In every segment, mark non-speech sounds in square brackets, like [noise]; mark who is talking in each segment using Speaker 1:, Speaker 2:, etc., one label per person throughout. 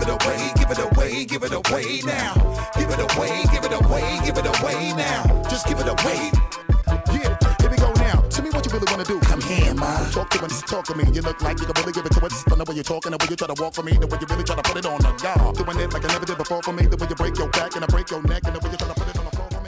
Speaker 1: Give it away, give it away, give it away now. Give it away, give it away, give it away now. Just give it away. Yeah, here we go now. Tell me what you really wanna do. Come here, ma. Talk to me, talk to me. You look like you can really give it to us. Don't know what you're talking, the way you try to walk for me, the way you really try to put it on the guard. Doing it like I never did before for me, the way you break your back and I break your neck, and the way you try to put it on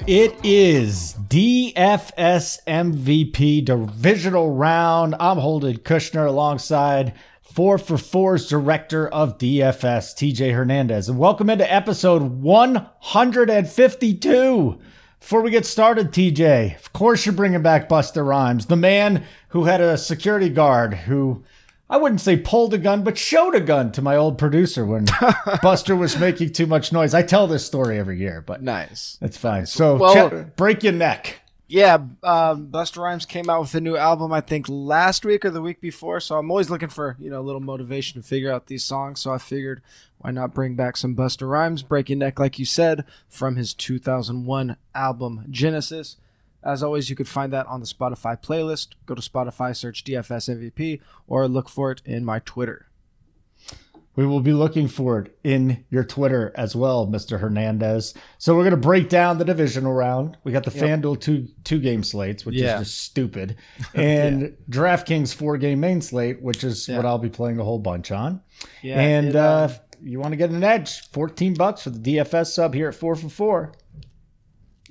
Speaker 2: It is DFS MVP divisional round. I'm Holden Kushner alongside four for fours director of DFS, TJ Hernandez. And welcome into episode 152. Before we get started, TJ, of course you're bringing back Busta Rhymes, the man who had a security guard who I wouldn't say pulled a gun, but showed a gun to my old producer when [laughs] Busta was making too much noise. I tell this story every year, but
Speaker 3: Nice.
Speaker 2: that's fine. So
Speaker 3: Well-
Speaker 2: check- break your neck.
Speaker 3: Yeah, um, Busta Rhymes came out with a new album, I think last week or the week before. So I'm always looking for you know a little motivation to figure out these songs. So I figured why not bring back some Busta Rhymes, Break Your Neck, like you said, from his 2001 album Genesis. As always, you could find that on the Spotify playlist. Go to Spotify, search DFS MVP, or look for it in my Twitter.
Speaker 2: We will be looking for it in your Twitter as well, Mr. Hernandez. So we're going to break down the divisional round. We got the FanDuel two two game slates, which
Speaker 3: Yeah.
Speaker 2: is just stupid, [laughs] and DraftKings four game main slate, which is what I'll be playing a whole bunch on.
Speaker 3: Yeah,
Speaker 2: and
Speaker 3: it,
Speaker 2: uh,
Speaker 3: uh,
Speaker 2: you want to get an edge, fourteen bucks for the DFS sub here at four for four.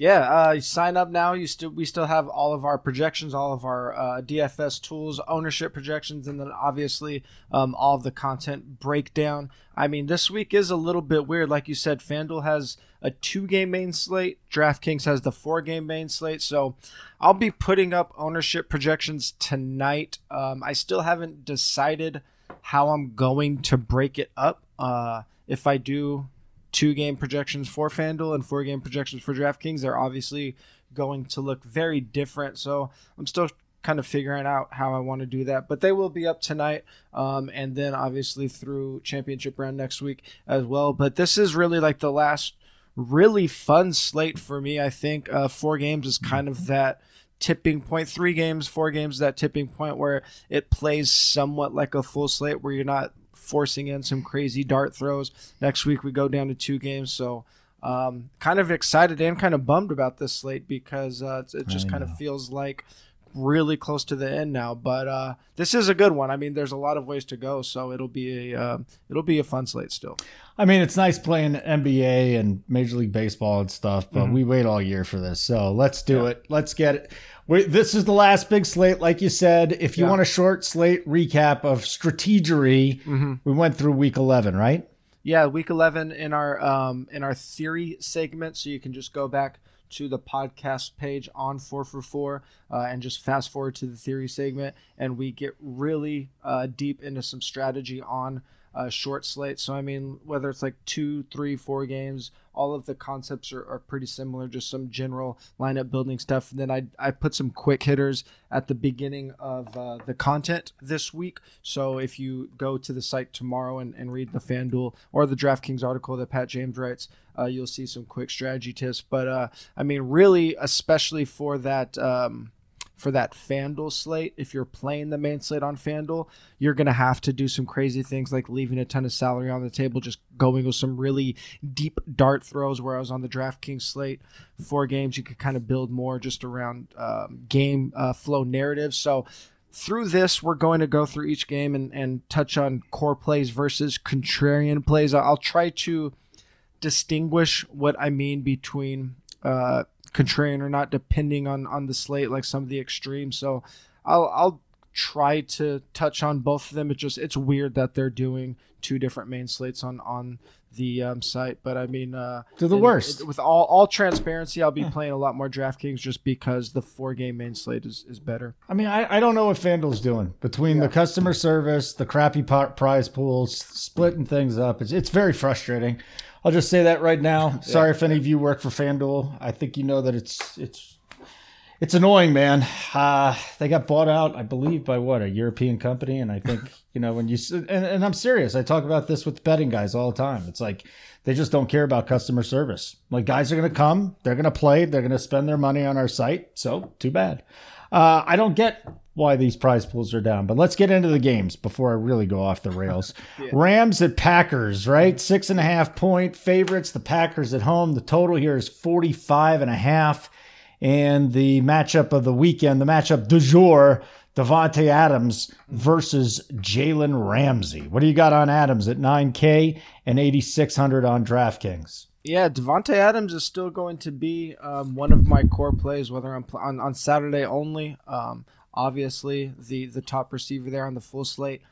Speaker 3: Yeah, uh, sign up now. You still we still have all of our projections, all of our uh, DFS tools, ownership projections, and then obviously um, all of the content breakdown. I mean, this week is a little bit weird. Like you said, FanDuel has a two-game main slate. DraftKings has the four-game main slate. So I'll be putting up ownership projections tonight. Um, I still haven't decided how I'm going to break it up. Uh, if I do two game projections for FanDuel and four game projections for DraftKings, they're obviously going to look very different. So I'm still kind of figuring out how I want to do that. But they will be up tonight um, and then obviously through championship round next week as well. But this is really like the last really fun slate for me. I think uh, four games is kind of that tipping point three games four games that tipping point where it plays somewhat like a full slate where you're not forcing in some crazy dart throws. Next week we go down to two games. So um, kind of excited and kind of bummed about this slate because uh, it just kind of feels like really close to the end now. But uh, this is a good one. I mean there's a lot of ways to go. So it'll be a uh, it'll be a fun slate still
Speaker 2: I mean, it's nice playing NBA and Major League Baseball and stuff, but we wait all year for this. So let's do it. Let's get it. We, this is the last big slate, like you said. If you
Speaker 3: Yeah.
Speaker 2: want a short slate recap of strategery, we went through week 11, right?
Speaker 3: Yeah, week eleven in our um in our theory segment, so you can just go back to the podcast page on four for four uh, and just fast forward to the theory segment, and we get really uh, deep into some strategy on uh, short slate. So I mean, whether it's like two, three, four games, all of the concepts are, are pretty similar. Just some general lineup building stuff. And then I I put some quick hitters at the beginning of uh, the content this week. So if you go to the site tomorrow and, and read the FanDuel or the DraftKings article that Pat James writes, uh, you'll see some quick strategy tips. But uh, I mean, really, especially for that. Um, for that FanDuel slate, if you're playing the main slate on FanDuel, you're going to have to do some crazy things like leaving a ton of salary on the table, just going with some really deep dart throws. Whereas on the DraftKings slate, four games, you could kind of build more just around um, game uh, flow narratives. So through this, we're going to go through each game and, and touch on core plays versus contrarian plays. I'll try to distinguish what I mean between uh, contrarian or not, depending on on the slate, like some of the extremes. So I'll I'll try to touch on both of them. It just it's weird that they're doing two different main slates on on the um, site, but I mean, uh,
Speaker 2: They're the
Speaker 3: and
Speaker 2: worst.
Speaker 3: it- with all all transparency, I'll be playing a lot more DraftKings just because the four game main slate is, is better.
Speaker 2: I mean, I, I don't know what FanDuel's doing between the customer service, the crappy po- prize pools, splitting things up. It's, it's very frustrating. I'll just say that right now. [laughs] Sorry if any of you work for FanDuel. I think you know that it's it's it's annoying, man. Uh, they got bought out, I believe, by what a European company, and I think you know when you and, and I'm serious. I talk about this with betting guys all the time. It's like they just don't care about customer service. Like guys are going to come, they're going to play, they're going to spend their money on our site. So too bad. Uh, I don't get why these prize pools are down, but let's get into the games before I really go off the rails. [laughs] yeah. Rams at Packers, right? Six and a half point favorites. The Packers at home. The total here is 45 and a half. And the matchup of the weekend, the matchup du jour, Davante Adams versus Jalen Ramsey. What do you got on Adams at 9K and 8,600 on DraftKings?
Speaker 3: Yeah, Davante Adams is still going to be um, one of my core plays, whether I'm on, on Saturday only. Um, obviously, the the top receiver there on the full slate,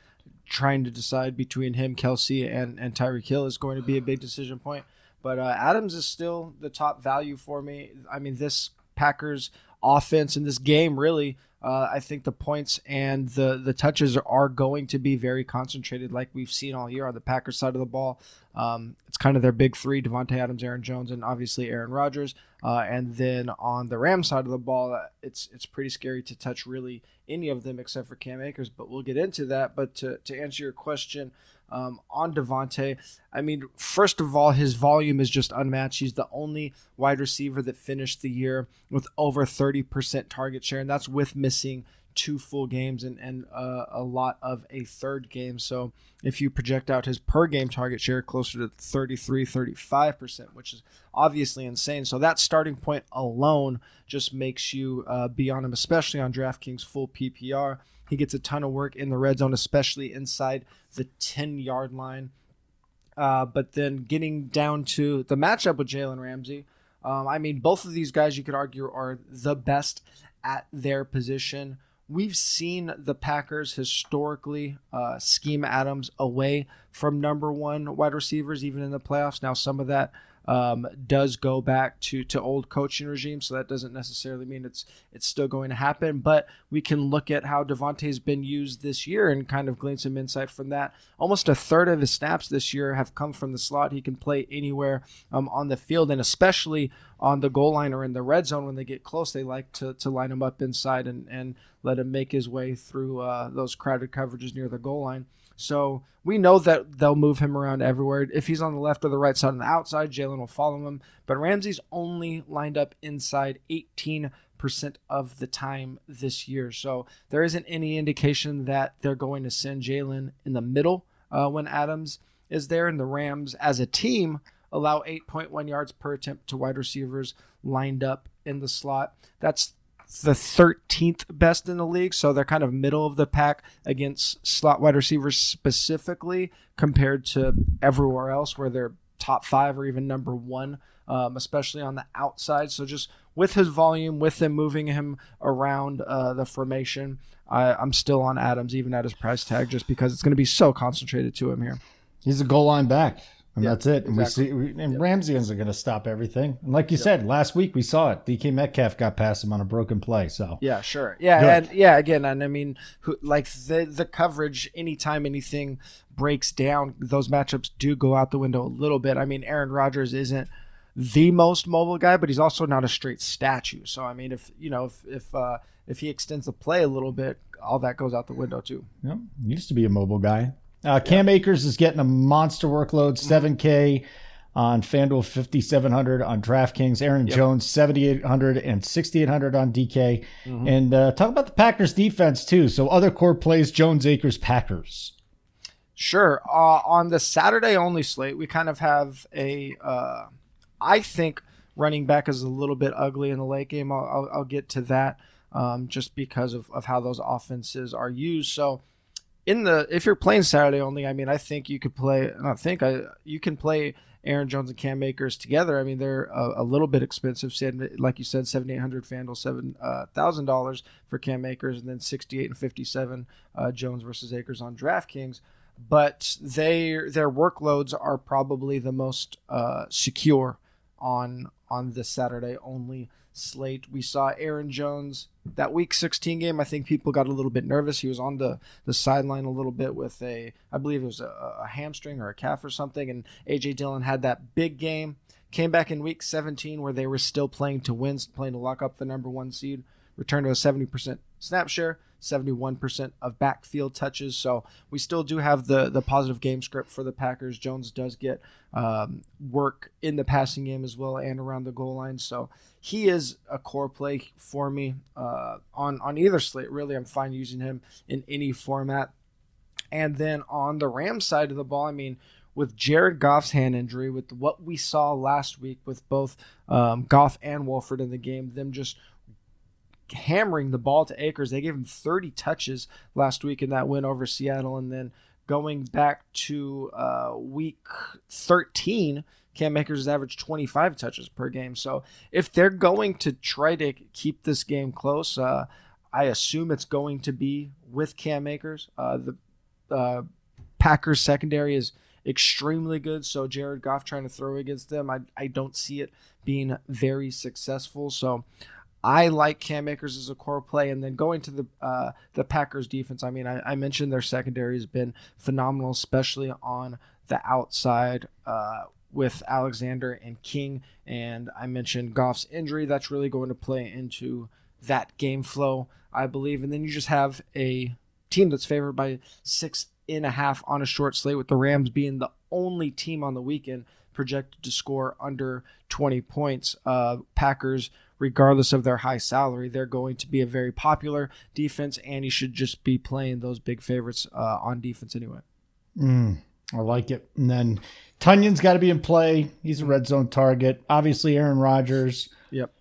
Speaker 3: trying to decide between him, Kelce, and and Tyreek Hill is going to be a big decision point. But uh, Adams is still the top value for me. I mean, this Packers offense in this game really uh, I think the points and the the touches are going to be very concentrated, like we've seen all year on the Packers side of the ball. Um, it's kind of their big three: Davante Adams, Aaron Jones, and obviously Aaron Rodgers. Uh, and then on the Rams side of the ball, uh, it's it's pretty scary to touch really any of them except for Cam Akers. But we'll get into that. But to to answer your question, um, on Davante. I mean, first of all, his volume is just unmatched. He's the only wide receiver that finished the year with over 30% target share, and that's with missing two full games and, and uh, a lot of a third game. So if you project out his per game target share closer to 33, 35%, which is obviously insane. So that starting point alone just makes you uh, be on him, especially on DraftKings full PPR. He gets a ton of work in the red zone, especially inside the 10 yard line. Uh, but then getting down to the matchup with Jalen Ramsey, um, I mean, both of these guys you could argue are the best at their position. We've seen the Packers historically uh, scheme Adams away from number one wide receivers, even in the playoffs. Now, some of that um, does go back to to old coaching regime, so that doesn't necessarily mean it's it's still going to happen. But we can look at how Davante's been used this year and kind of glean some insight from that. Almost a third of his snaps this year have come from the slot. He can play anywhere um, on the field, and especially on the goal line or in the red zone when they get close, they like to, to line him up inside and, and let him make his way through uh, those crowded coverages near the goal line. So we know that they'll move him around everywhere. If he's on the left or the right side on the outside, Jalen will follow him. But Ramsey's only lined up inside 18% of the time this year. So there isn't any indication that they're going to send Jalen in the middle uh, when Adams is there. And the Rams, as a team, allow 8.1 yards per attempt to wide receivers lined up in the slot. That's the 13th best in the league, so they're kind of middle of the pack against slot wide receivers specifically compared to everywhere else where they're top five or even number one, um, especially on the outside. So just with his volume, with them moving him around uh, the formation, I, am still on Adams even at his price tag just because it's going to be so concentrated to him here.
Speaker 2: He's a goal line back and that's it. And exactly. we see, we, and yep. Ramsey isn't going to stop everything. And like you yep. said last week, we saw it. DK Metcalf got past him on a broken play. So
Speaker 3: yeah, sure, yeah, Good. and yeah, again, and I mean, who, like the the coverage. Anytime anything breaks down, those matchups do go out the window a little bit. I mean, Aaron Rodgers isn't the most mobile guy, but he's also not a straight statue. So I mean, if you know, if if uh, if he extends the play a little bit, all that goes out the window too.
Speaker 2: Yep. He used to be a mobile guy. Uh, Cam yep. Akers is getting a monster workload, 7K on FanDuel, 5,700 on DraftKings. Aaron yep. Jones, 7,800 and 6,800 on DK. Mm-hmm. And uh, talk about the Packers defense, too. So, other core plays Jones, Akers, Packers.
Speaker 3: Sure. Uh, on the Saturday only slate, we kind of have a, uh, I think running back is a little bit ugly in the late game. I'll, I'll, I'll get to that um, just because of, of how those offenses are used. So, in the if you're playing Saturday only, I mean, I think you could play. Not think I you can play Aaron Jones and Cam Akers together. I mean, they're a, a little bit expensive. Like you said, seventy eight hundred FanDuel, seven uh, dollars for Cam Akers, and then sixty eight and fifty seven uh, Jones versus Akers on DraftKings. But they their workloads are probably the most uh, secure on on the Saturday only slate. We saw Aaron Jones that week 16 game. I think people got a little bit nervous. He was on the, the sideline a little bit with a, I believe it was a, a hamstring or a calf or something. And AJ Dillon had that big game. Came back in week 17 where they were still playing to win, playing to lock up the number one seed returned to a 70% snap share, 71% of backfield touches. So we still do have the the positive game script for the Packers. Jones does get um, work in the passing game as well and around the goal line. So he is a core play for me uh, on on either slate. Really, I'm fine using him in any format. And then on the Rams side of the ball, I mean, with Jared Goff's hand injury, with what we saw last week with both um, Goff and Wolford in the game, them just hammering the ball to Akers. They gave him 30 touches last week in that win over Seattle. And then going back to uh, week 13, Cam Akers has averaged 25 touches per game. So if they're going to try to keep this game close, uh, I assume it's going to be with Cam Akers. Uh, the uh, Packers secondary is extremely good. So Jared Goff trying to throw against them, I, I don't see it being very successful. So I like Cam Akers as a core play, and then going to the uh, the Packers defense. I mean, I, I, mentioned their secondary has been phenomenal, especially on the outside uh, with Alexander and King. And I mentioned Goff's injury; that's really going to play into that game flow, I believe. And then you just have a team that's favored by six and a half on a short slate, with the Rams being the only team on the weekend projected to score under 20 points. Uh, Packers regardless of their high salary, they're going to be a very popular defense, and you should just be playing those big favorites uh, on defense anyway.
Speaker 2: Mm, I like it. And then Tonyan's got to be in play. He's a red zone target. Obviously, Aaron Rodgers.
Speaker 3: Yep.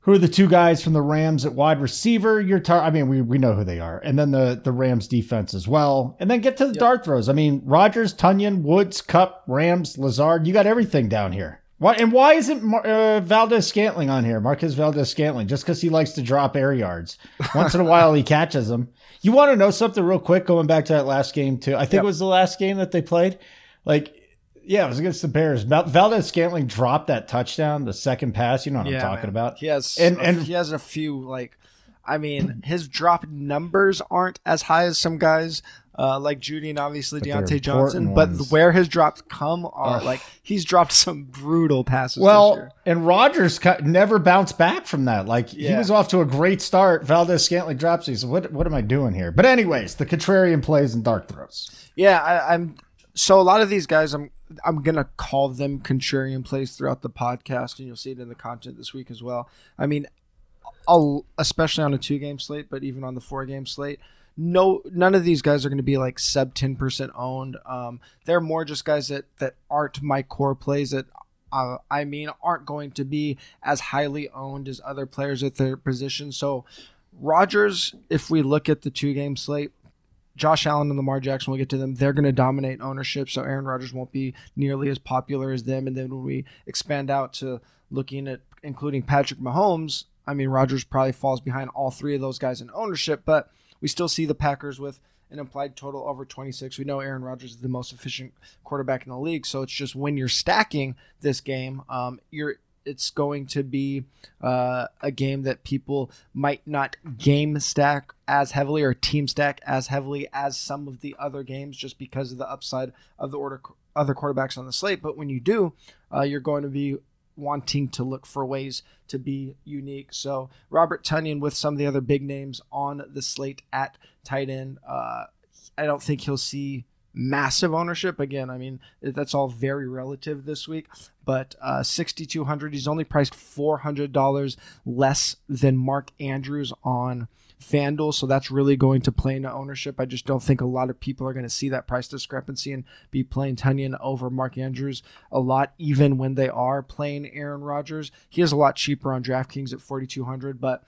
Speaker 2: Who are the two guys from the Rams at wide receiver? Your tar- I mean, we, we know who they are. And then the, the Rams defense as well. And then get to the yep. dart throws. I mean, Rodgers, Tonyan, Woods, Kupp, Rams, Lazard. You got everything down here. Why and why isn't uh, Valdes Scantling on here? Marquez Valdes Scantling, just because he likes to drop air yards. Once in a while, he catches them. You want to know something real quick? Going back to that last game too. I think yep. it was the last game that they played. Like, yeah, it was against the Bears. Valdes Scantling dropped that touchdown, the second pass. You know what yeah, I'm talking man. about?
Speaker 3: He has and, a, and he has a few like. I mean, his drop numbers aren't as high as some guys, uh, like Jeudy and obviously but Diontae Johnson. Ones. But where his drops come are Ugh. like he's dropped some brutal passes.
Speaker 2: Well, and Rodgers never bounced back from that. Like yeah. he was off to a great start. Valdes Scantling drops. He said, "What? What am I doing here?" But anyways, the contrarian plays and dart throws.
Speaker 3: Yeah, I, I'm. So a lot of these guys, I'm I'm gonna call them contrarian plays throughout the podcast, and you'll see it in the content this week as well. I mean, I'll, especially on a two game slate, but even on the four game slate no none of these guys are going to be like sub 10% owned um, they're more just guys that that aren't my core plays that uh, i mean aren't going to be as highly owned as other players at their position so Rodgers if we look at the two game slate Josh Allen and Lamar Jackson, we'll get to them. They're going to dominate ownership, so Aaron Rodgers won't be nearly as popular as them. And then when we expand out to looking at including Patrick Mahomes, I mean, Rodgers probably falls behind all three of those guys in ownership, but we still see the Packers with an implied total over 26. We know Aaron Rodgers is the most efficient quarterback in the league, so it's just when you're stacking this game, um, you're it's going to be uh, a game that people might not game stack as heavily or team stack as heavily as some of the other games just because of the upside of the order other quarterbacks on the slate. But when you do, uh, you're going to be wanting to look for ways to be unique. So Robert Tonyan with some of the other big names on the slate at tight end. Uh, I don't think he'll see massive ownership. Again, I mean that's all very relative this week. But uh, 6,200. He's only priced $400 less than Mark Andrews on FanDuel, so that's really going to play into ownership. I just don't think a lot of people are going to see that price discrepancy and be playing Tonyan over Mark Andrews a lot, even when they are playing Aaron Rodgers. He is a lot cheaper on DraftKings at 4,200, but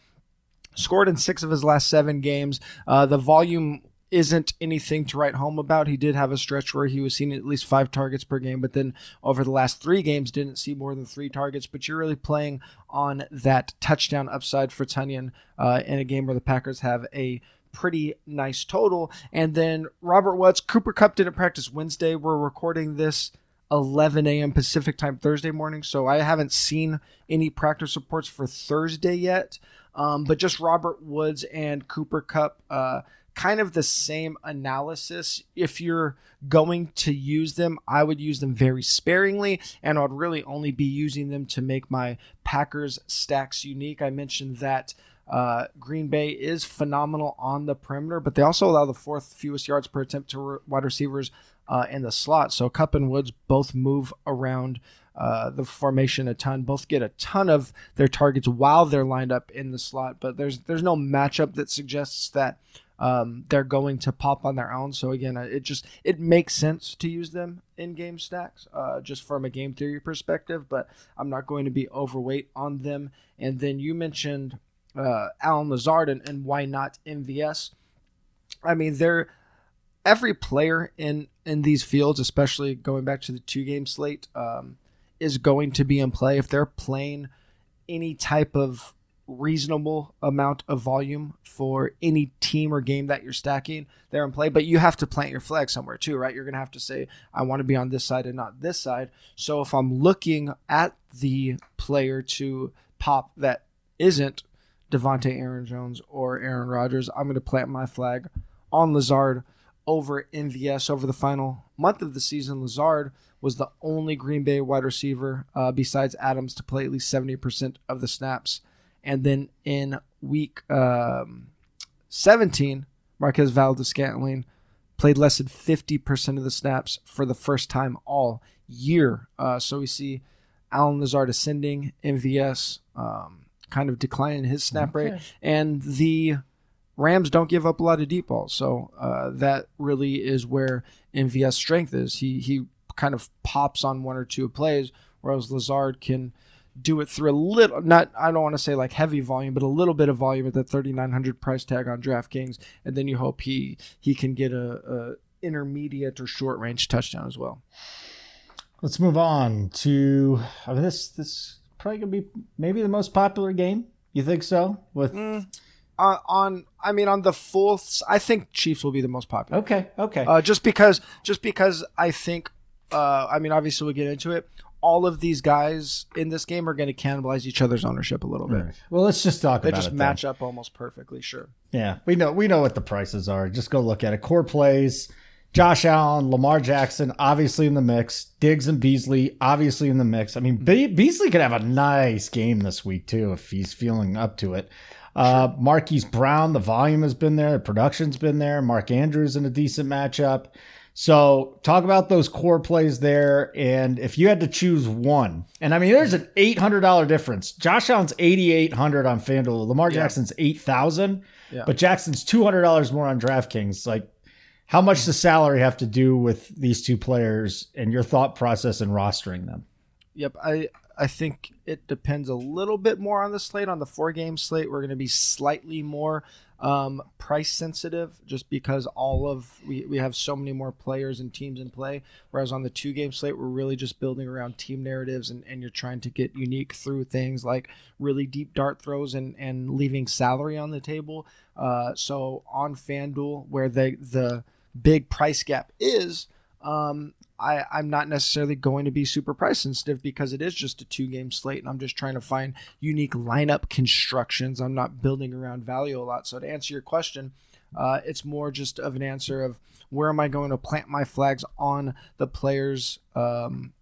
Speaker 3: scored in six of his last seven games. Uh, the volume isn't anything to write home about. He did have a stretch where he was seeing at least five targets per game, but then over the last three games didn't see more than three targets. But you're really playing on that touchdown upside for Tonyan uh, in a game where the Packers have a pretty nice total. And then Robert Woods, Cooper Kupp didn't practice Wednesday. We're recording this 11 a.m. Pacific time Thursday morning, so I haven't seen any practice reports for Thursday yet. Um, but just Robert Woods and Cooper Kupp. Uh, kind of the same analysis. If you're going to use them, I would use them very sparingly, and I'd really only be using them to make my Packers stacks unique. I mentioned that Uh, Green Bay is phenomenal on the perimeter, but they also allow the fourth fewest yards per attempt to re- wide receivers uh, in the slot. So Kupp and Woods both move around uh, the formation a ton. Both get a ton of their targets while they're lined up in the slot, but there's there's no matchup that suggests that um, they're going to pop on their own. So again, it just it makes sense to use them in game stacks, uh, just from a game theory perspective. But I'm not going to be overweight on them. And then you mentioned uh, Allen Lazard and, and why not MVS? I mean, they're every player in in these fields, especially going back to the two game slate, um, is going to be in play if they're playing any type of reasonable amount of volume for any team or game that you're stacking they're in play but you have to plant your flag somewhere too right you're going to have to say i want to be on this side and not this side so if i'm looking at the player to pop that isn't Davante Aaron Jones or Aaron Rodgers I'm going to plant my flag on Lazard over MVS over the final month of the season Lazard was the only Green Bay wide receiver uh, besides Adams to play at least 70% of the snaps. And then in week um, 17, Marquez Valdes-Scantling played less than 50% of the snaps for the first time all year. Uh, so we see Allen Lazard ascending, MVS um, kind of declining his snap okay. rate, and the Rams don't give up a lot of deep balls, so uh, that really is where MVS strength is. He he kind of pops on one or two plays, whereas Lazard can do it through a little not I don't want to say like heavy volume, but a little bit of volume at the 3900 price tag on DraftKings, and then you hope he he can get a, a intermediate or short range touchdown as well.
Speaker 2: Let's move on to I mean, this this probably gonna be maybe the most popular game. You think so? With mm
Speaker 3: uh, on I mean on the full I think Chiefs will be the most popular.
Speaker 2: Okay, okay.
Speaker 3: Uh, just because just because I think uh, I mean obviously we'll get into it. All of these guys in this game are going to cannibalize each other's ownership a little bit. Right.
Speaker 2: Well, let's just talk
Speaker 3: they
Speaker 2: about
Speaker 3: it. They just match then. up almost perfectly, sure.
Speaker 2: Yeah, we know we know what the prices are. Just go look at it. Core plays. Josh Allen, Lamar Jackson, obviously in the mix. Diggs and Beasley, obviously in the mix. I mean, Be- Beasley could have a nice game this week too if he's feeling up to it. Uh, Marquise Brown, the volume has been there, the production's been there. Mark Andrews in a decent matchup. So talk about those core plays there. And if you had to choose one, and I mean, there's an $800 difference. Josh Allen's 8,800 on FanDuel. Lamar yeah. Jackson's 8,000, yeah. but Jackson's $200 more on DraftKings. Like, how much does salary have to do with these two players and your thought process in rostering them?
Speaker 3: Yep. I, I think it depends a little bit more on the slate. On the four game slate, we're going to be slightly more um, price sensitive just because all of we, we have so many more players and teams in play. Whereas on the two game slate, we're really just building around team narratives and, and you're trying to get unique through things like really deep dart throws and, and leaving salary on the table. Uh, so on FanDuel, where the, the big price gap is, um, I, I'm not necessarily going to be super price sensitive because it is just a two game slate and I'm just trying to find unique lineup constructions. I'm not building around value a lot. So to answer your question, uh, it's more just of an answer of where am I going to plant my flags on the players um,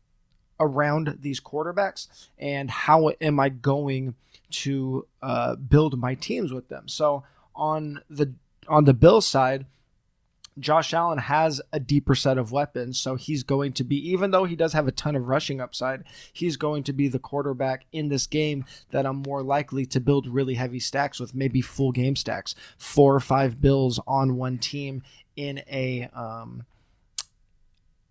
Speaker 3: around these quarterbacks and how am I going to uh, build my teams with them. So on the on the Bill side, Josh Allen has a deeper set of weapons, so he's going to be, even though he does have a ton of rushing upside, he's going to be the quarterback in this game that I'm more likely to build really heavy stacks with, maybe full game stacks, four or five bills on one team in a um,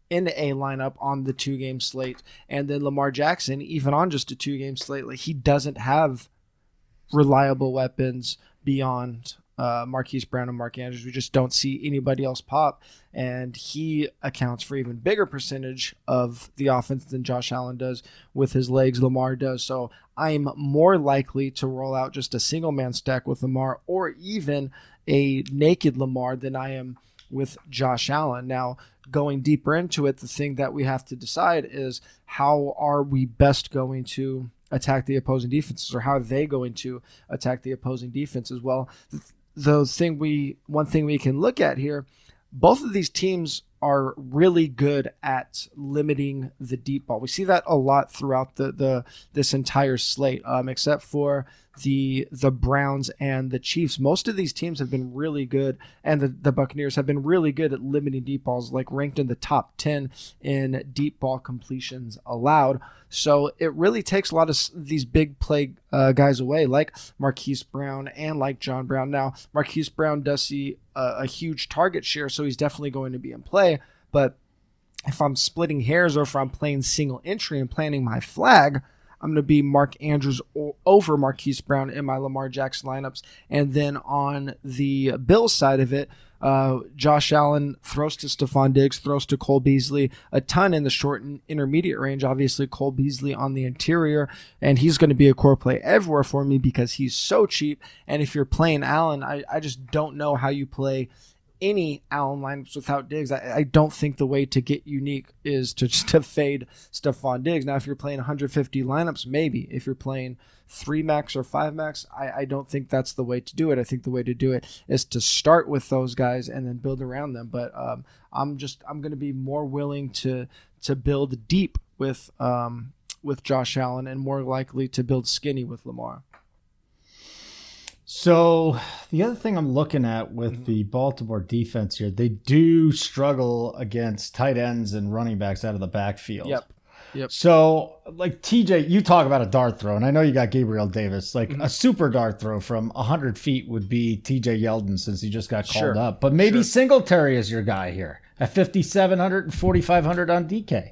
Speaker 3: in a lineup on the two game slate, and then Lamar Jackson, even on just a two game slate, like he doesn't have reliable weapons beyond uh, Marquise Brown and Mark Andrews. We just don't see anybody else pop, and he accounts for even bigger percentage of the offense than Josh Allen does with his legs. Lamar does. So I'm more likely to roll out just a single man stack with Lamar, or even a naked Lamar than I am with Josh Allen. Now, going deeper into it, the thing that we have to decide is how are we best going to attack the opposing defenses, or how are they going to attack the opposing defense as well? The thing we one thing we can look at here, both of these teams are really good at limiting the deep ball. We see that a lot throughout the the this entire slate, um, except for the the Browns and the Chiefs. Most of these teams have been really good, and the, the Buccaneers have been really good at limiting deep balls, like ranked in the top 10 in deep ball completions allowed. So it really takes a lot of these big play uh, guys away, like Marquise Brown and like John Brown. Now, Marquise Brown does see a, a huge target share, so he's definitely going to be in play. But if I'm splitting hairs or if I'm playing single entry and planting my flag, I'm going to be Mark Andrews over Marquise Brown in my Lamar Jackson lineups. And then on the Bills side of it, uh, Josh Allen throws to Stefon Diggs, throws to Cole Beasley a ton in the short and intermediate range. Obviously, Cole Beasley on the interior, and he's going to be a core play everywhere for me because he's so cheap. And if you're playing Allen, I, I just don't know how you play any Allen lineups without Diggs. I, I, don't think the way to get unique is to just to fade Stefon Diggs. Now, if you're playing 150 lineups, maybe. If you're playing three max or five max, I, I don't think that's the way to do it. I think the way to do it is to start with those guys and then build around them. But um, I'm just I'm going to be more willing to to build deep with um, with Josh Allen and more likely to build skinny with Lamar.
Speaker 2: So the other thing I'm looking at with mm-hmm. the Baltimore defense here, they do struggle against tight ends and running backs out of the backfield.
Speaker 3: Yep. Yep.
Speaker 2: So, like TJ, you talk about a dart throw, and I know you got Gabriel Davis. Like mm-hmm. a super dart throw from 100 feet would be TJ Yeldon since he just got called sure. up. But maybe sure. Singletary is your guy here at 5,700 and 4,500 on DK.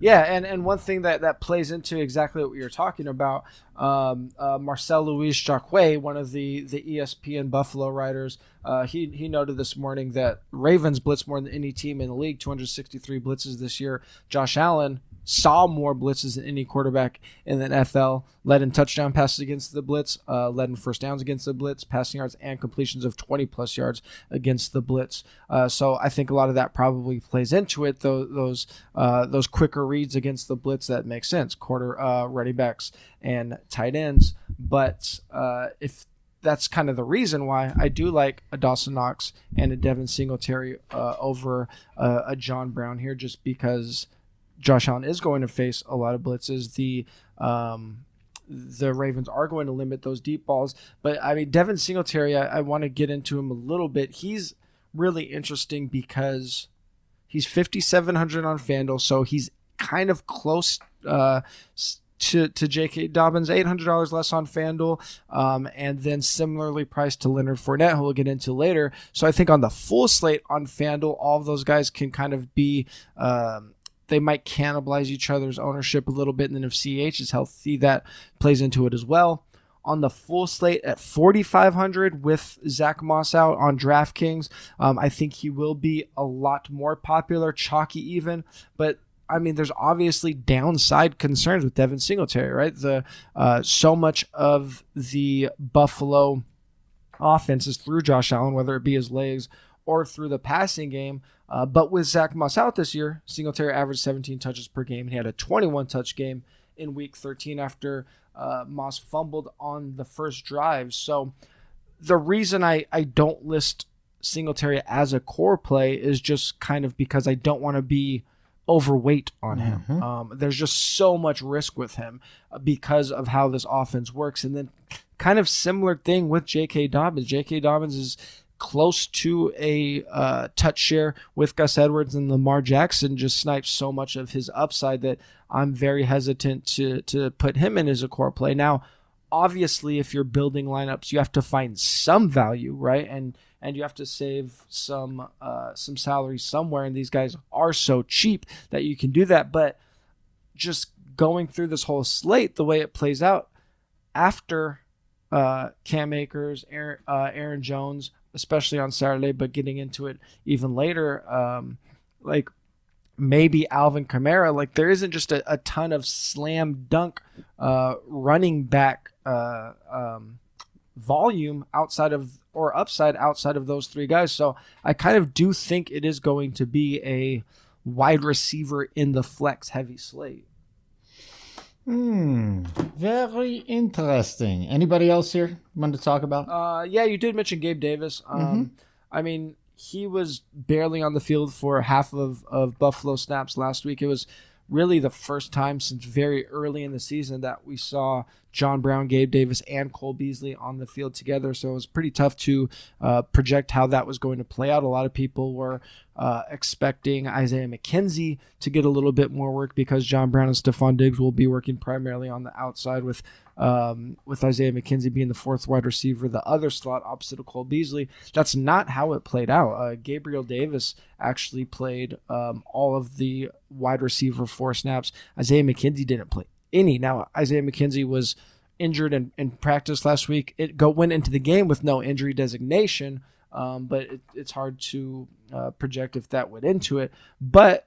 Speaker 3: Yeah, and, and one thing that, that plays into exactly what you're talking about, um, uh, Marcel Louis Jacques, one of the, the ESPN Buffalo writers, uh, he, he noted this morning that Ravens blitz more than any team in the league, 263 blitzes this year. Josh Allen saw more blitzes than any quarterback in the NFL. Led in touchdown passes against the blitz, uh, led in first downs against the blitz, passing yards and completions of 20 plus yards against the blitz. Uh, so I think a lot of that probably plays into it. Those those uh, those quicker reads against the blitz that makes sense. Quarter uh, ready backs and tight ends. But uh, if that's kind of the reason why I do like a Dawson Knox and a Devin Singletary uh, over a John Brown here, just because Josh Allen is going to face a lot of blitzes. The um, the Ravens are going to limit those deep balls, but I mean Devin Singletary, I, I want to get into him a little bit. He's really interesting because he's 5700 on FanDuel, so he's kind of close uh, to, to J.K. Dobbins, $800 less on FanDuel, um, and then similarly priced to Leonard Fournette, who we'll get into later. So I think on the full slate on FanDuel, all of those guys can kind of be um, they might cannibalize each other's ownership a little bit. And then if CH is healthy, that plays into it as well. On the full slate at 4,500 with Zach Moss out on DraftKings, um, I think he will be a lot more popular, chalky even. But I mean, there's obviously downside concerns with Devin Singletary, right? The uh, so much of the Buffalo offense is through Josh Allen, whether it be his legs or through the passing game. Uh, but with Zach Moss out this year, Singletary averaged 17 touches per game. He had a 21 touch game in week 13 after uh, Moss fumbled on the first drive. So the reason I, I don't list Singletary as a core play is just kind of because I don't want to be overweight on him. Mm-hmm. Um, there's just so much risk with him uh, because of how this offense works. And then kind of similar thing with J.K. Dobbins. J.K. Dobbins is close to a uh, touch share with Gus Edwards and Lamar Jackson just snipes so much of his upside that I'm very hesitant to to put him in as a core play. Now, obviously, if you're building lineups, you have to find some value, right? And and you have to save some uh, some salary somewhere. And these guys are so cheap that you can do that. But just going through this whole slate, the way it plays out after uh, Cam Akers, Aaron, uh, Aaron Jones, especially on Saturday, but getting into it even later, um, like maybe Alvin Kamara. Like there isn't just a, a ton of slam dunk uh, running back uh, um, volume outside of or upside outside of those three guys. So I kind of do think it is going to be a wide receiver in the flex heavy slate.
Speaker 2: Hmm. Very interesting. Anybody else here want to talk about?
Speaker 3: Uh, yeah, you did mention Gabe Davis. Um, mm-hmm. I mean, he was barely on the field for half of, of Buffalo snaps last week. It was really the first time since very early in the season that we saw John Brown, Gabe Davis, and Cole Beasley on the field together. So it was pretty tough to uh, project how that was going to play out. A lot of people were uh, expecting Isaiah McKenzie to get a little bit more work because John Brown and Stefon Diggs will be working primarily on the outside with um, with Isaiah McKenzie being the fourth wide receiver, the other slot opposite of Cole Beasley. That's not how it played out. Uh, Gabriel Davis actually played um, all of the wide receiver four snaps. Isaiah McKenzie didn't play any. Now Isaiah McKenzie was injured in, in practice last week. It go went into the game with no injury designation, um, but it, it's hard to uh, project if that went into it. But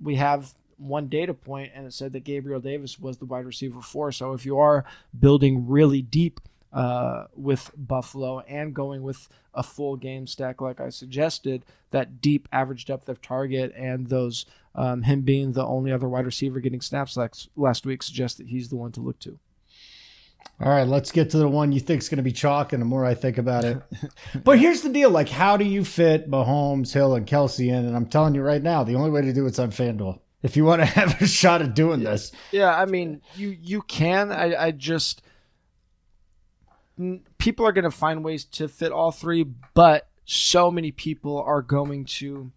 Speaker 3: we have one data point, and it said that Gabriel Davis was the wide receiver four. So if you are building really deep uh, with Buffalo and going with a full game stack, like I suggested, that deep average depth of target and those um, him being the only other wide receiver getting snaps last, last week suggests that he's the one to look to.
Speaker 2: All right, let's get to the one you think is going to be chalk, and the more I think about it. [laughs] but here's the deal: like, how do you fit Mahomes, Hill, and Kelce in? And I'm telling you right now, the only way to do it's on FanDuel. If you want to [laughs] have a shot at doing this,
Speaker 3: Yeah, I mean, you you can. I I just people are going to find ways to fit all three, but so many people are going to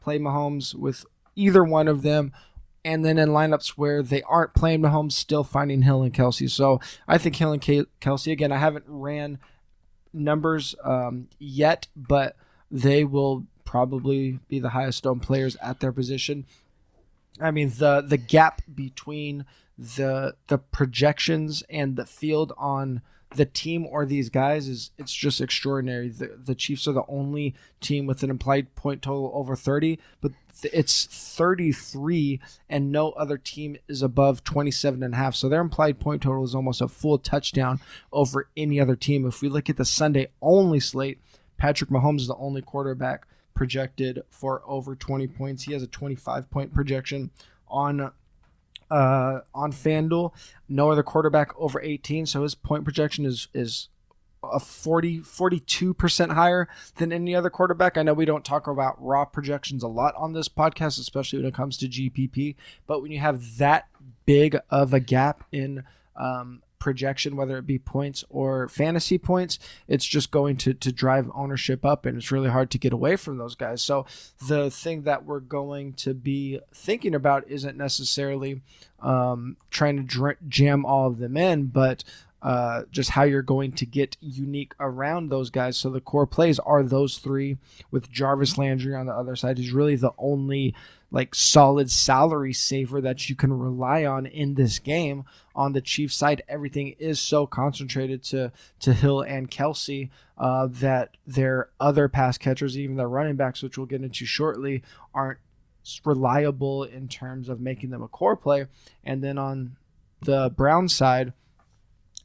Speaker 3: play Mahomes with either one of them. And then in lineups where they aren't playing Mahomes, still finding Hill and Kelce. So I think Hill and Ke- Kelce again. I haven't ran numbers um, yet, but they will probably be the highest owned players at their position. I mean the the gap between the the projections and the field on the team or these guys is it's just extraordinary. The the Chiefs are the only team with an implied point total over 30, but th- it's 33 and no other team is above 27 and a half. So their implied point total is almost a full touchdown over any other team. If we look at the Sunday only slate, Patrick Mahomes is the only quarterback projected for over 20 points. He has a 25 point projection on uh, on FanDuel. No other quarterback over 18, so his point projection is is a 40 42% higher than any other quarterback. I know we don't talk about raw projections a lot on this podcast, especially when it comes to GPP, but when you have that big of a gap in um, projection, whether it be points or fantasy points, it's just going to to drive ownership up, and it's really hard to get away from those guys. So the thing that we're going to be thinking about isn't necessarily um, trying to dr- jam all of them in, but uh, just how you're going to get unique around those guys. So the core plays are those three, with Jarvis Landry on the other side. He's really the only like solid salary saver that you can rely on in this game. On the Chiefs side, everything is so concentrated to to Hill and Kelce uh, that their other pass catchers, even their running backs, which we'll get into shortly, aren't reliable in terms of making them a core play. And then on the Brown side,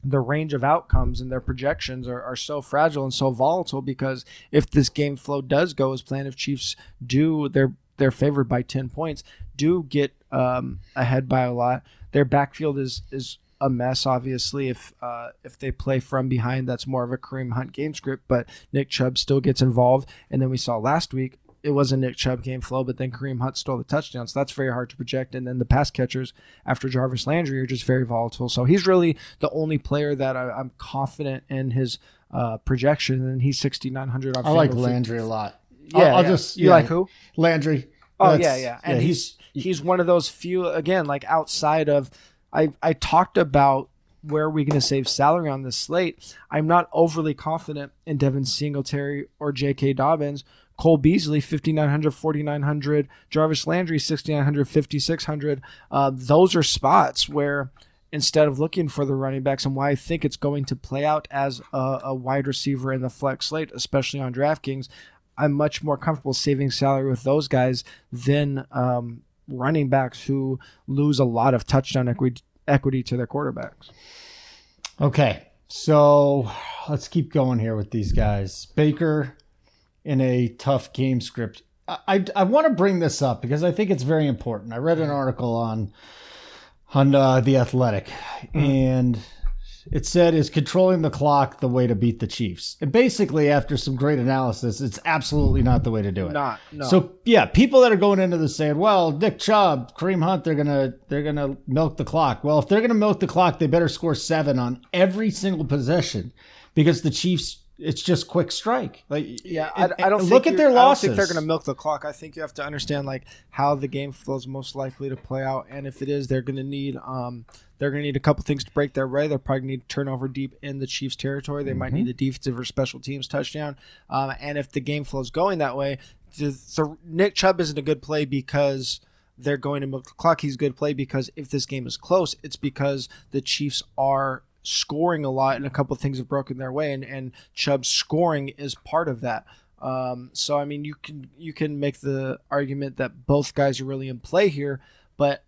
Speaker 3: the range of outcomes and their projections are, are so fragile and so volatile because if this game flow does go as planned, if Chiefs do they're they're favored by ten points, do get um, ahead by a lot. Their backfield is is a mess, obviously. If uh, if they play from behind, that's more of a Kareem Hunt game script. But Nick Chubb still gets involved, and then we saw last week it was a Nick Chubb game flow, but then Kareem Hunt stole the touchdown, so that's very hard to project. And then the pass catchers after Jarvis Landry are just very volatile. So he's really the only player that I, am confident in his uh, projection, and he's 6,900 on.
Speaker 2: I like Landry a lot.
Speaker 3: Yeah,
Speaker 2: I'll, I'll
Speaker 3: yeah.
Speaker 2: just
Speaker 3: you
Speaker 2: yeah,
Speaker 3: like who?
Speaker 2: Landry.
Speaker 3: Oh
Speaker 2: That's-
Speaker 3: yeah, yeah, and he's he's one of those few again, like outside of I I talked about where are we going to save salary on this slate. I'm not overly confident in Devin Singletary or J.K. Dobbins. Cole Beasley, 5,900, 4,900. Jarvis Landry, 6,900, 5,600. Uh, those are spots where instead of looking for the running backs and why I think it's going to play out as a, a wide receiver in the flex slate, especially on DraftKings, I'm much more comfortable saving salary with those guys than um, running backs who lose a lot of touchdown equity, equity to their quarterbacks.
Speaker 2: Okay, so let's keep going here with these guys. Baker in a tough game script. I, I, I want to bring this up because I think it's very important. I read an article on on uh, the Athletic, and It said, "Is controlling the clock the way to beat the Chiefs?" And basically, after some great analysis, it's absolutely not the way to do it.
Speaker 3: Not no.
Speaker 2: So yeah, people that are going into this saying, "Well, Nick Chubb, Kareem Hunt, they're gonna they're gonna milk the clock." Well, if they're gonna milk the clock, they better score seven on every single possession, because the Chiefs it's just quick strike. Like
Speaker 3: yeah, I, I don't
Speaker 2: look at their
Speaker 3: I don't
Speaker 2: losses.
Speaker 3: think they're going to milk the clock. I think you have to understand like how the game flows most likely to play out, and if it is, they're going to need um they're going to need a couple things to break their way. They're probably going to need to turn over deep in the Chiefs' territory. They might
Speaker 2: Mm-hmm.
Speaker 3: need a defensive or special teams touchdown. Um, and if the game flow is going that way, Nick Chubb isn't a good play because they're going to milk the clock. He's a good play because if this game is close, it's because the Chiefs are scoring a lot and a couple of things have broken their way and, and Chubb's scoring is part of that. Um, so I mean you can you can make the argument that both guys are really in play here, but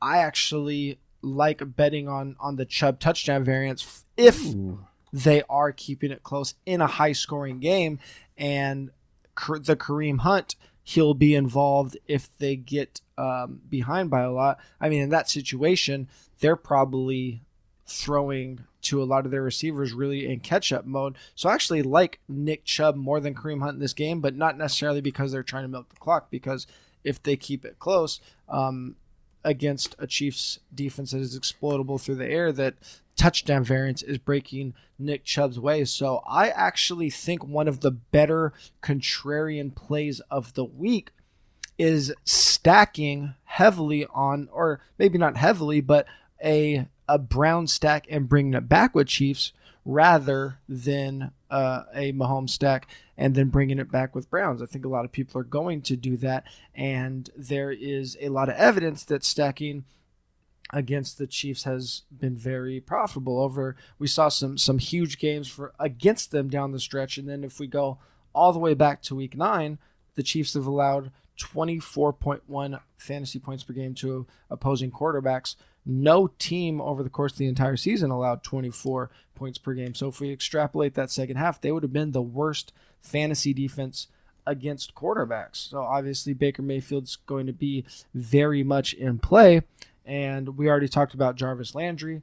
Speaker 3: I actually like betting on on the Chubb touchdown variance if
Speaker 2: Ooh.
Speaker 3: they are keeping it close in a high scoring game and the Kareem Hunt he'll be involved if they get um, behind by a lot. I mean in that situation they're probably throwing to a lot of their receivers really in catch up mode. So I actually like Nick Chubb more than Kareem Hunt in this game, but not necessarily because they're trying to milk the clock. Because if they keep it close um, against a Chiefs defense that is exploitable through the air, that touchdown variance is breaking Nick Chubb's way. So I actually think one of the better contrarian plays of the week is stacking heavily on, or maybe not heavily, but a a Brown stack and bringing it back with Chiefs rather than uh, a Mahomes stack and then bringing it back with Browns. I think a lot of people are going to do that, and there is a lot of evidence that stacking against the Chiefs has been very profitable. Over we saw some some huge games for against them down the stretch, and then if we go all the way back to Week Nine, the Chiefs have allowed 24.1 fantasy points per game to opposing quarterbacks. No team over the course of the entire season allowed 24 points per game. So if we extrapolate that second half, they would have been the worst fantasy defense against quarterbacks. So obviously Baker Mayfield's going to be very much in play. And we already talked about Jarvis Landry.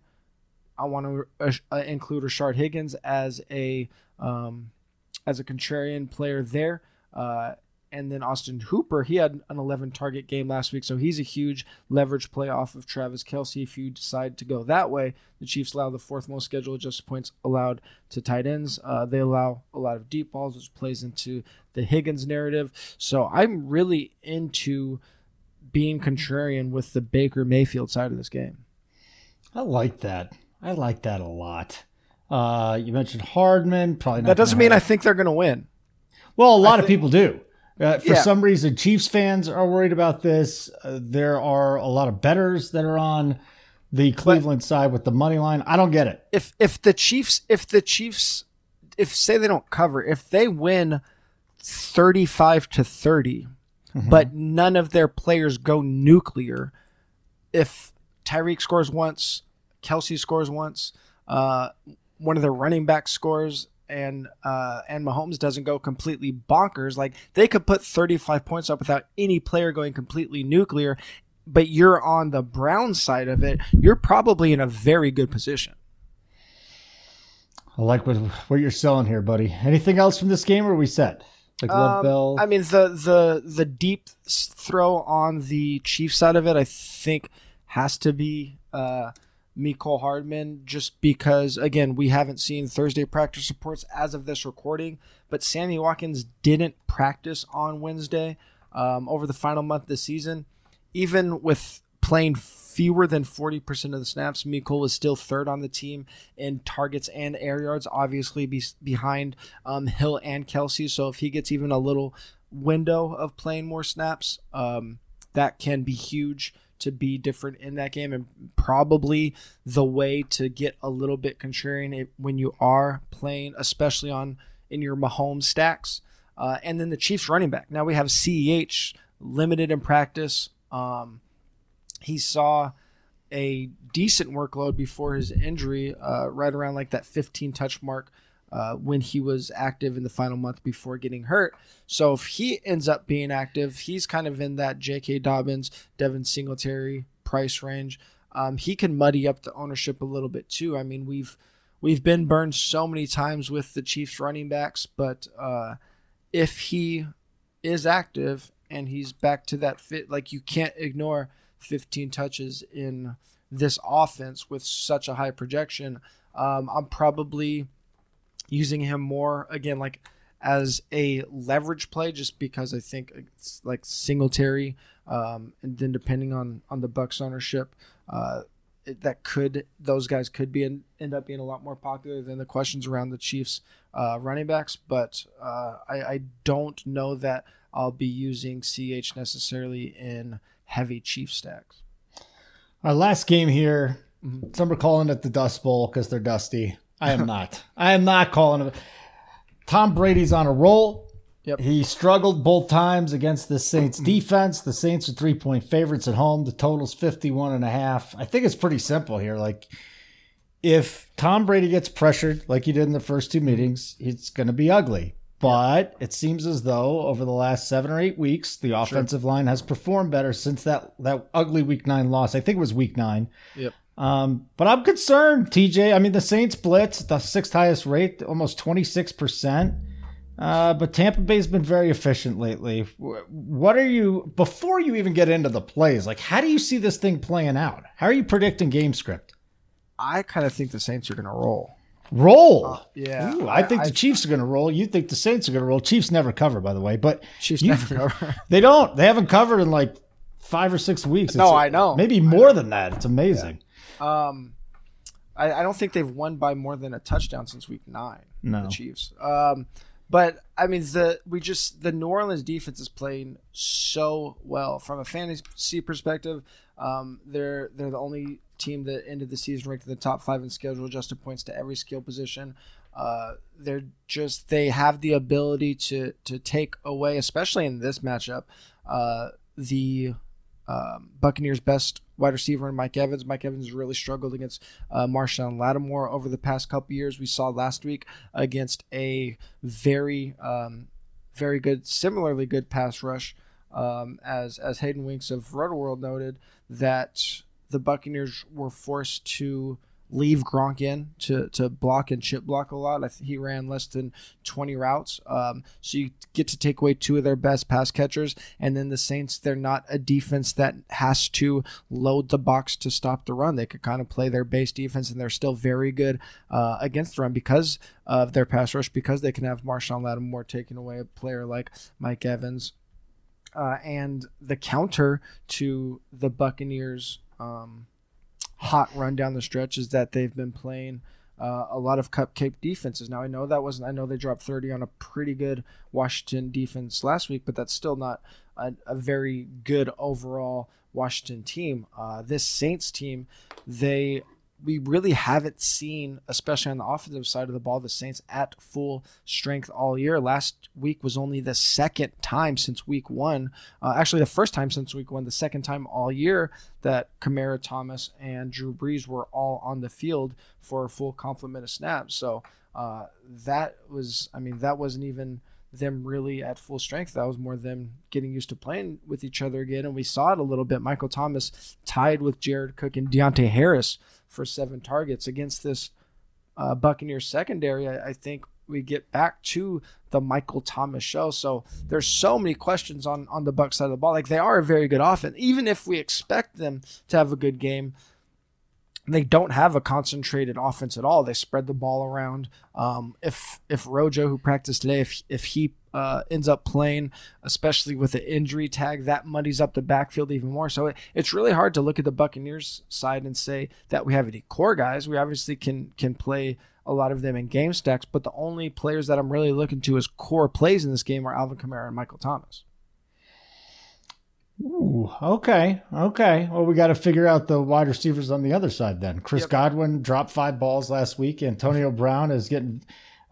Speaker 3: I want to uh, include Rashard Higgins as a um, as a contrarian player there. Uh, and then Austin Hooper, he had an 11 target game last week, so he's a huge leverage play off of Travis Kelce. If you decide to go that way, the Chiefs allow the fourth most schedule adjusted points allowed to tight ends. Uh, they allow a lot of deep balls, which plays into the Higgins narrative. So I'm really into being contrarian with the Baker Mayfield side of this game.
Speaker 2: I like that. I like that a lot. Uh, you mentioned Hardman. Probably not
Speaker 3: That doesn't mean I think they're going to win.
Speaker 2: Well, a lot of people do. Uh, for
Speaker 3: Yeah.
Speaker 2: some reason, Chiefs fans are worried about this. Uh, there are a lot of betters that are on the Cleveland side with the money line. I don't get it.
Speaker 3: if if the Chiefs if the Chiefs if say they don't cover if they win 35 to 30 but none of their players go nuclear if Tyreek scores once Kelce scores once uh, one of their running backs scores and uh, and Mahomes doesn't go completely bonkers like they could put 35 points up without any player going completely nuclear but you're on the Brown side of it you're probably in a very good position
Speaker 2: I like what what you're selling here, buddy. Anything else from this game, or are we set? Like
Speaker 3: Um,
Speaker 2: Bell?
Speaker 3: I mean, the the the deep throw on the Chief side of it, I think, has to be uh, Mecole Hardman, just because again we haven't seen Thursday practice reports as of this recording, but Sammy Watkins didn't practice on Wednesday um, over the final month of the season, even with playing fewer than 40% of the snaps, Mecole was still third on the team in targets and air yards, obviously be, behind um, Hill and Kelce. So if he gets even a little window of playing more snaps, um, that can be huge to be different in that game and probably the way to get a little bit contrarian when you are playing, especially on in your Mahomes stacks. Uh, and then the Chiefs running back. Now we have CEH limited in practice. Um, he saw a decent workload before his injury, uh, right around like that 15 touch mark uh, when he was active in the final month before getting hurt. So if he ends up being active, he's kind of in that J.K. Dobbins, Devin Singletary price range. um, he can muddy up the ownership a little bit too. I mean, we've we've been burned so many times with the Chiefs running backs, but uh, if he is active and he's back to that fit, like you can't ignore 15 touches in this offense with such a high projection. Um, I'm probably using him more again, like as a leverage play, just because I think it's like Singletary, um, and then depending on on the Bucks ownership, uh, it, that could those guys could be in, end up being a lot more popular than the questions around the Chiefs uh, running backs. But uh, I, I don't know that I'll be using CH necessarily in heavy Chief stacks.
Speaker 2: Our last game here, mm-hmm. some are calling it the Dust Bowl because they're dusty. I am not. I am not calling it. Tom Brady's on a roll. Yep. He struggled both times against the Saints mm-hmm. defense. The Saints are three point favorites at home. The total's 51 and a half. I think it's pretty simple here. Like, if Tom Brady gets pressured like he did in the first two meetings, it's going to be ugly. But it seems as though over the last seven or eight weeks, the offensive sure. line has performed better since that, that ugly week nine loss. I think it was week nine.
Speaker 3: Yep.
Speaker 2: Um, but I'm concerned, TJ. I mean, the Saints blitz, the sixth highest rate, almost 26%. Uh, but Tampa Bay's been very efficient lately. What are you, before you even get into the plays, like, how do you see this thing playing out? How are you predicting game script?
Speaker 3: I kind of think the Saints are going to roll.
Speaker 2: Roll. Uh,
Speaker 3: yeah.
Speaker 2: Ooh, I, I, think the Chiefs are going to roll. You think the Saints are going to roll. Chiefs never cover, by the way. But
Speaker 3: Chiefs you, never cover. [laughs]
Speaker 2: they don't. They haven't covered in like five or six weeks. It's,
Speaker 3: no, I know.
Speaker 2: Maybe more know. than that. It's amazing.
Speaker 3: Yeah. Um, I, I, don't think they've won by more than a touchdown since week nine. No. The Chiefs. Um, but I mean, the we just the New Orleans defense is playing so well from a fantasy perspective. Um, they're they're the only team that ended the season ranked in the top five in schedule adjusted points to every skill position. Uh, they're just they have the ability to to take away, especially in this matchup, uh, the um, Buccaneers' best wide receiver in Mike Evans. Mike Evans has really struggled against uh, Marshon Lattimore over the past couple years. We saw last week against a very, um, very good, similarly good pass rush. Um, as as Hayden Winks of Rotoworld noted that the Buccaneers were forced to leave Gronk in to, to block and chip block a lot. Think he ran less than 20 routes. Um, so you get to take away two of their best pass catchers. And then the Saints, they're not a defense that has to load the box to stop the run. They could kind of play their base defense, and they're still very good uh, against the run because of their pass rush, because they can have Marshon Lattimore taking away a player like Mike Evans. Uh, and the counter to the Buccaneers um, hot run down the stretch is that they've been playing uh, a lot of cupcake defenses. Now I know that wasn't. I know they dropped 30 on a pretty good Washington defense last week, but that's still not a, a very good overall Washington team. Uh, this Saints team, they we really haven't seen, especially on the offensive side of the ball, the Saints at full strength all year. Last week was only the second time since week one, uh, actually, the first time since week one, the second time all year that Kamara Thomas and Drew Brees were all on the field for a full complement of snaps. So uh, that was, I mean, that wasn't even them really at full strength. That was more them getting used to playing with each other again. And we saw it a little bit. Michael Thomas tied with Jared Cook and Deonte Harris for seven targets against this uh, Buccaneers secondary. I, I, think we get back to the Michael Thomas show. So there's so many questions on on the Buck side of the ball. Like they are a very good offense, even if we expect them to have a good game they don't have a concentrated offense at all. They spread the ball around. Um, if if Rojo, who practiced today, if if he uh, ends up playing, especially with the injury tag, that muddies up the backfield even more. So it, it's really hard to look at the Buccaneers side and say that we have any core guys. We obviously can can play a lot of them in game stacks, but the only players that I'm really looking to as core plays in this game are Alvin Kamara and Michael Thomas.
Speaker 2: Ooh, okay, okay. Well, we got to figure out the wide receivers on the other side then. Chris yep. Godwin dropped five balls last week. Antonio Brown is getting,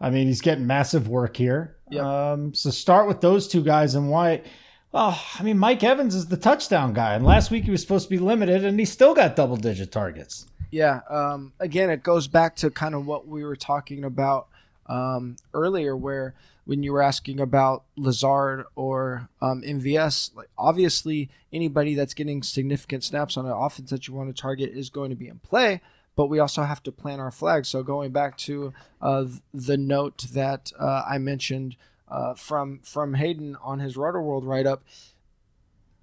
Speaker 2: I mean, he's getting massive work here. Yep. Um, so start with those two guys and why. Well, I mean, Mike Evans is the touchdown guy, and last week he was supposed to be limited, and he still got double digit targets.
Speaker 3: Yeah. Um, again, it goes back to kind of what we were talking about um, earlier, where when you were asking about Lazard or um, MVS, like obviously anybody that's getting significant snaps on an offense that you want to target is going to be in play. But we also have to plan our flags. So going back to uh, the note that uh, I mentioned uh, from from Hayden on his Rotoworld write up,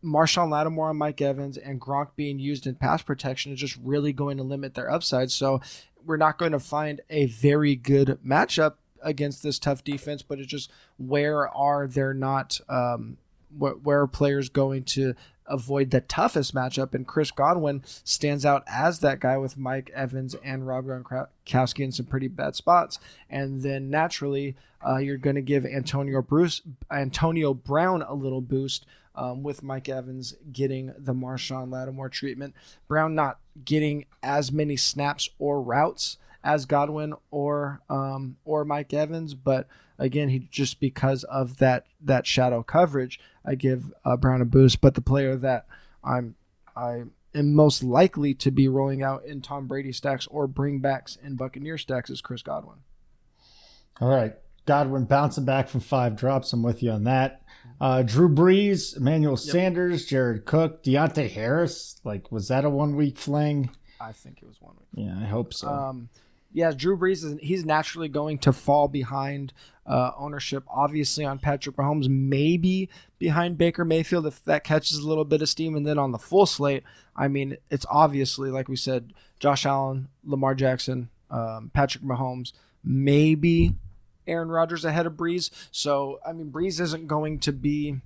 Speaker 3: Marshon Lattimore and Mike Evans and Gronk being used in pass protection is just really going to limit their upside. So we're not going to find a very good matchup against this tough defense, but it's just where are there not um, wh- where are players going to avoid the toughest matchup? And Chris Godwin stands out as that guy with Mike Evans and Rob Gronkowski in some pretty bad spots. And then naturally, uh, you're going to give Antonio Bruce Antonio Brown a little boost. Um, with Mike Evans getting the Marshon Lattimore treatment. Brown not getting as many snaps or routes as Godwin or um, or Mike Evans, but again, he just because of that that shadow coverage, I give uh, Brown a boost. But the player that I'm I am most likely to be rolling out in Tom Brady stacks or bringbacks in Buccaneer stacks is Chris Godwin.
Speaker 2: All right, Godwin bouncing back from five drops. I'm with you on that. Uh, Drew Brees, Emmanuel yep. Sanders, Jared Cook, Deonte Harris. Like, was that a one week fling?
Speaker 3: I think it was one week.
Speaker 2: Yeah, I hope so.
Speaker 3: Um, yeah, Drew Brees is he's naturally going to fall behind uh, ownership, obviously on Patrick Mahomes, maybe behind Baker Mayfield if that catches a little bit of steam, and then on the full slate, I mean, it's obviously like we said, Josh Allen, Lamar Jackson, um, Patrick Mahomes, maybe Aaron Rodgers ahead of Brees. So I mean, Brees isn't going to be.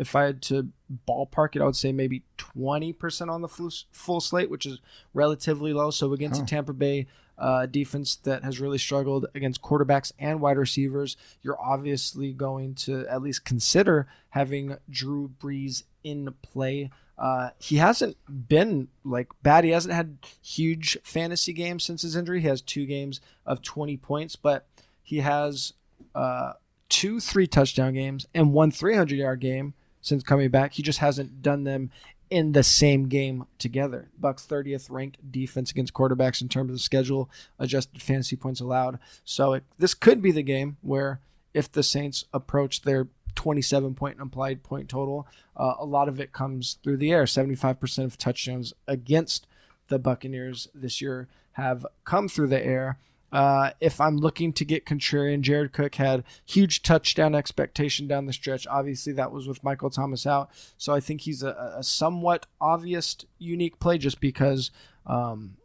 Speaker 3: If I had to ballpark it, I would say maybe 20% on the full, full slate, which is relatively low. So against huh. Tampa Bay uh, defense that has really struggled against quarterbacks and wide receivers, you're obviously going to at least consider having Drew Brees in play. Uh, he hasn't been like bad. He hasn't had huge fantasy games since his injury. He has two games of 20 points, but he has uh, two three touchdown games and one 300 yard game since coming back. He just hasn't done them in the same game together. Bucks 30th ranked defense against quarterbacks in terms of schedule, adjusted fantasy points allowed. So it, this could be the game where if the Saints approach their 27 point implied point total, uh, a lot of it comes through the air. 75% of touchdowns against the Buccaneers this year have come through the air. Uh, if I'm looking to get contrarian, Jared Cook had huge touchdown expectation down the stretch. Obviously, that was with Michael Thomas out. So I think he's a, a somewhat obvious, unique play just because um,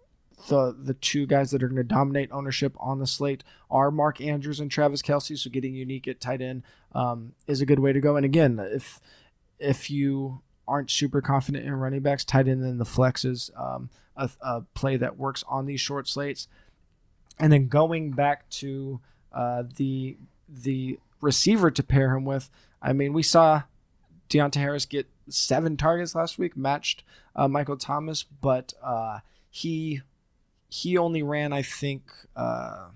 Speaker 3: the the two guys that are going to dominate ownership on the slate are Mark Andrews and Travis Kelce. So getting unique at tight end um, is a good way to go. And again, if if you aren't super confident in running backs, tight end in the flex is um, a, a play that works on these short slates. And then going back to uh, the the receiver to pair him with, I mean, we saw Deonte Harris get seven targets last week, matched uh, Michael Thomas, but uh, he he only ran, I think, uh,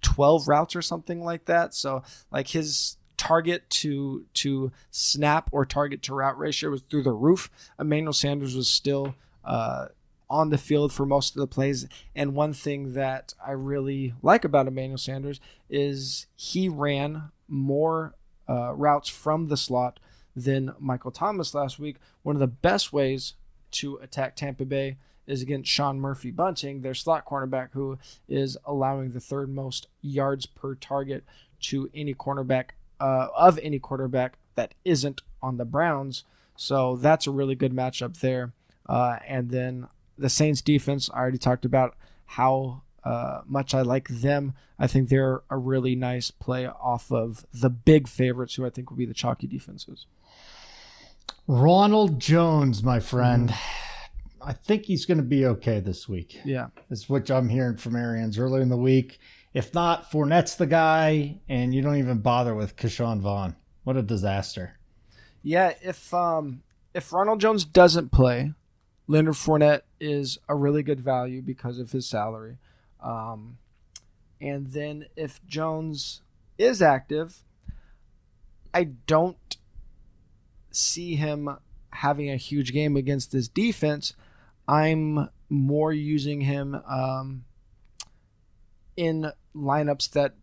Speaker 3: twelve routes or something like that. So like his target to to snap or target to route ratio was through the roof. Emmanuel Sanders was still uh, on the field for most of the plays. And one thing that I really like about Emmanuel Sanders is he ran more uh, routes from the slot than Michael Thomas last week. One of the best ways to attack Tampa Bay is against Sean Murphy Bunting, their slot cornerback, who is allowing the third most yards per target to any cornerback uh, of any quarterback that isn't on the Browns. So that's a really good matchup there. Uh, and then the Saints defense, I already talked about how uh, much I like them. I think they're a really nice play off of the big favorites, who I think will be the chalky defenses.
Speaker 2: Ronald Jones, my friend. Mm-hmm. I think he's going to be okay this week.
Speaker 3: Yeah.
Speaker 2: Is what I'm hearing from Arians early in the week. If not, Fournette's the guy, and you don't even bother with Ke'Shawn Vaughn. What a disaster.
Speaker 3: Yeah, if um if Ronald Jones doesn't play, Leonard Fournette is a really good value because of his salary. Um, and then if Jones is active, I don't see him having a huge game against this defense. I'm more using him um, in lineups that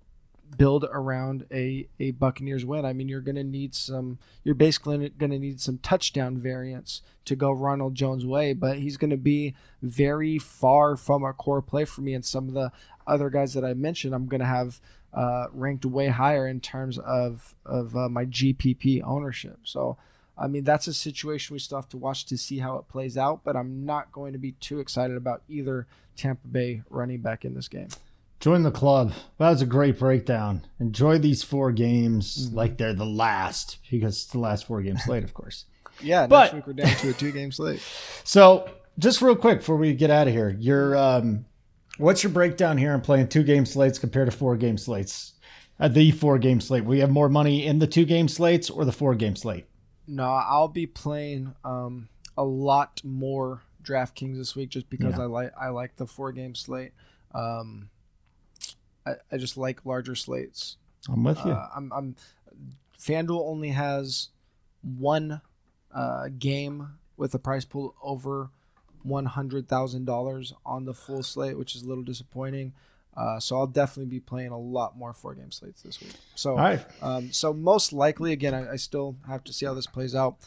Speaker 3: build around a, a Buccaneers win. I mean, you're going to need some, you're basically going to need some touchdown variance to go Ronald Jones' way, but he's going to be very far from a core play for me. And some of the other guys that I mentioned, I'm going to have uh, ranked way higher in terms of, of uh, my GPP ownership. So, I mean, that's a situation we still have to watch to see how it plays out, but I'm not going to be too excited about either Tampa Bay running back in this game.
Speaker 2: Join the club. That was a great breakdown. Enjoy these four games mm-hmm. like they're the last because it's the last four games late, of course. [laughs]
Speaker 3: yeah, but, next week we're down to a two games late. [laughs]
Speaker 2: So, just real quick before we get out of here, your um, what's your breakdown here on playing two game slates compared to four game slates? At the four game slate, we have more money in the two game slates or the four game slate?
Speaker 3: No, I'll be playing um, a lot more DraftKings this week just because yeah. I like I like the four game slate. Um, I, I just like larger slates.
Speaker 2: I'm with you.
Speaker 3: Uh, I'm, I'm FanDuel only has one uh, game with a price pool over one hundred thousand dollars on the full slate, which is a little disappointing. Uh, so I'll definitely be playing a lot more four game slates this week. So,
Speaker 2: right.
Speaker 3: um, so most likely, again, I, I, still have to see how this plays out.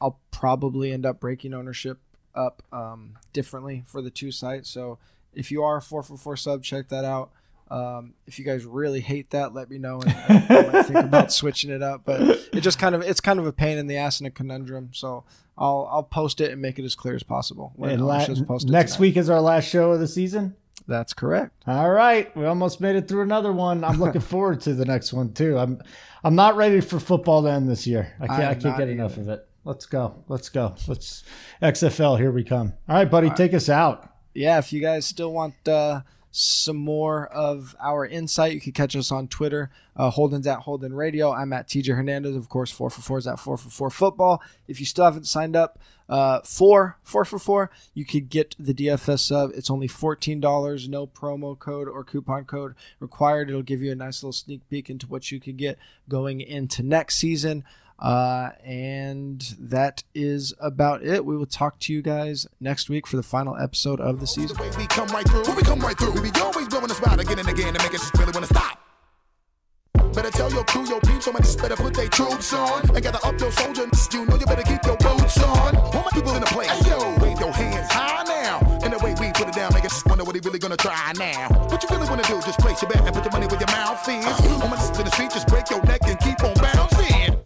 Speaker 3: I'll probably end up breaking ownership up um, differently for the two sites. So if you are a four for four sub, check that out. Um, if you guys really hate that, let me know and I might [laughs] think about switching it up. But it just kind of it's kind of a pain in the ass and a conundrum. So I'll I'll post it and make it as clear as possible.
Speaker 2: La- next tonight. week is our last show of the season.
Speaker 3: That's correct.
Speaker 2: All right, we almost made it through another one. I'm looking [laughs] forward to the next one too. I'm I'm not ready for football to end this year. I can't I, I can't get either. enough of it. Let's go. Let's go. Let's XFL. Here we come. All right, buddy, All right. take us out.
Speaker 3: Yeah, if you guys still want. Uh, some more of our insight, you can catch us on Twitter. Uh, Holden's at Holden Radio. I'm at TJ Hernandez. Of course, 4 for 4 is at 4 for 4 football. If you still haven't signed up uh, for 4 for 4, you could get the DFS sub. It's only $14, no promo code or coupon code required. It'll give you a nice little sneak peek into what you could get going into next season. Uh, and that is about it. We will talk to you guys next week for the final episode of the season. We come right through. We come right through. We be always blowing the spot again and again to make us really want to stop. Better tell your crew, your peeps, so much better put their troops on. And gather up your soldiers, you know you better keep your boots on. All my people in the place, hey, yo, wave your hands high now. And the way we put it down, make us wonder what he really gonna try now. What you really wanna do, just place your bet and put your money where your mouth is. All my to the street, just break your neck